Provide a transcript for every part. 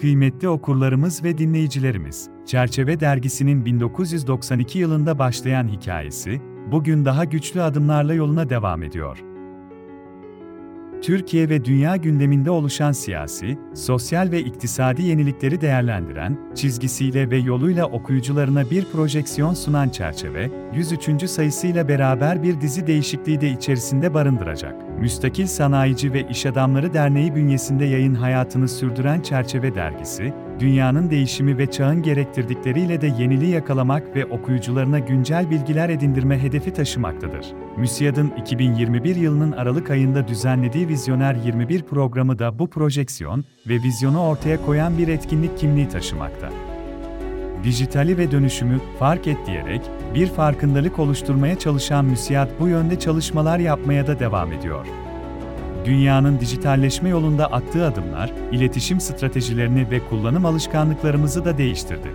Kıymetli okurlarımız ve dinleyicilerimiz, Çerçeve Dergisi'nin 1992 yılında başlayan hikayesi, bugün daha güçlü adımlarla yoluna devam ediyor. Türkiye ve dünya gündeminde oluşan siyasi, sosyal ve iktisadi yenilikleri değerlendiren, çizgisiyle ve yoluyla okuyucularına bir projeksiyon sunan çerçeve, 103. sayısıyla beraber bir dizi değişikliği de içerisinde barındıracak. Müstakil Sanayici ve İş Adamları Derneği bünyesinde yayın hayatını sürdüren Çerçeve Dergisi, dünyanın değişimi ve çağın gerektirdikleriyle de yeniliği yakalamak ve okuyucularına güncel bilgiler edindirme hedefi taşımaktadır. MÜSİAD'ın 2021 yılının Aralık ayında düzenlediği Vizyoner 21 programı da bu projeksiyon ve vizyonu ortaya koyan bir etkinlik kimliği taşımakta. Dijitali ve dönüşümü fark et diyerek bir farkındalık oluşturmaya çalışan MÜSİAD bu yönde çalışmalar yapmaya da devam ediyor dünyanın dijitalleşme yolunda attığı adımlar, iletişim stratejilerini ve kullanım alışkanlıklarımızı da değiştirdi.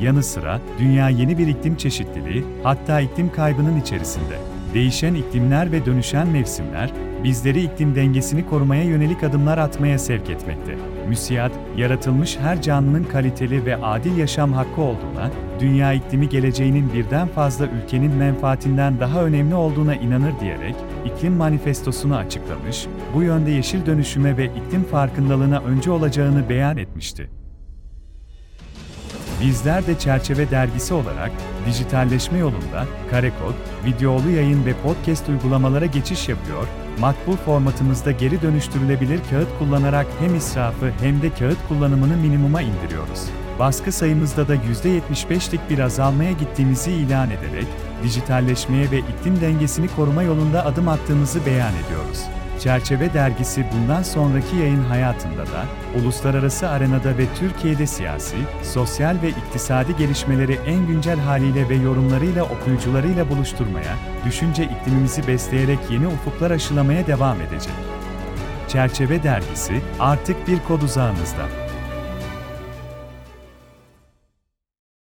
Yanı sıra, dünya yeni bir iklim çeşitliliği, hatta iklim kaybının içerisinde. Değişen iklimler ve dönüşen mevsimler, bizleri iklim dengesini korumaya yönelik adımlar atmaya sevk etmekte. Müsiyat, yaratılmış her canlının kaliteli ve adil yaşam hakkı olduğuna, dünya iklimi geleceğinin birden fazla ülkenin menfaatinden daha önemli olduğuna inanır diyerek, iklim manifestosunu açıklamış, bu yönde yeşil dönüşüme ve iklim farkındalığına önce olacağını beyan etmişti. Bizler de Çerçeve Dergisi olarak dijitalleşme yolunda karekod, videolu yayın ve podcast uygulamalara geçiş yapıyor, makbul formatımızda geri dönüştürülebilir kağıt kullanarak hem israfı hem de kağıt kullanımını minimuma indiriyoruz. Baskı sayımızda da %75'lik bir azalmaya gittiğimizi ilan ederek, dijitalleşmeye ve iklim dengesini koruma yolunda adım attığımızı beyan ediyoruz. Çerçeve Dergisi bundan sonraki yayın hayatında da, uluslararası arenada ve Türkiye'de siyasi, sosyal ve iktisadi gelişmeleri en güncel haliyle ve yorumlarıyla okuyucularıyla buluşturmaya, düşünce iklimimizi besleyerek yeni ufuklar aşılamaya devam edecek. Çerçeve Dergisi, artık bir kod uzağınızda.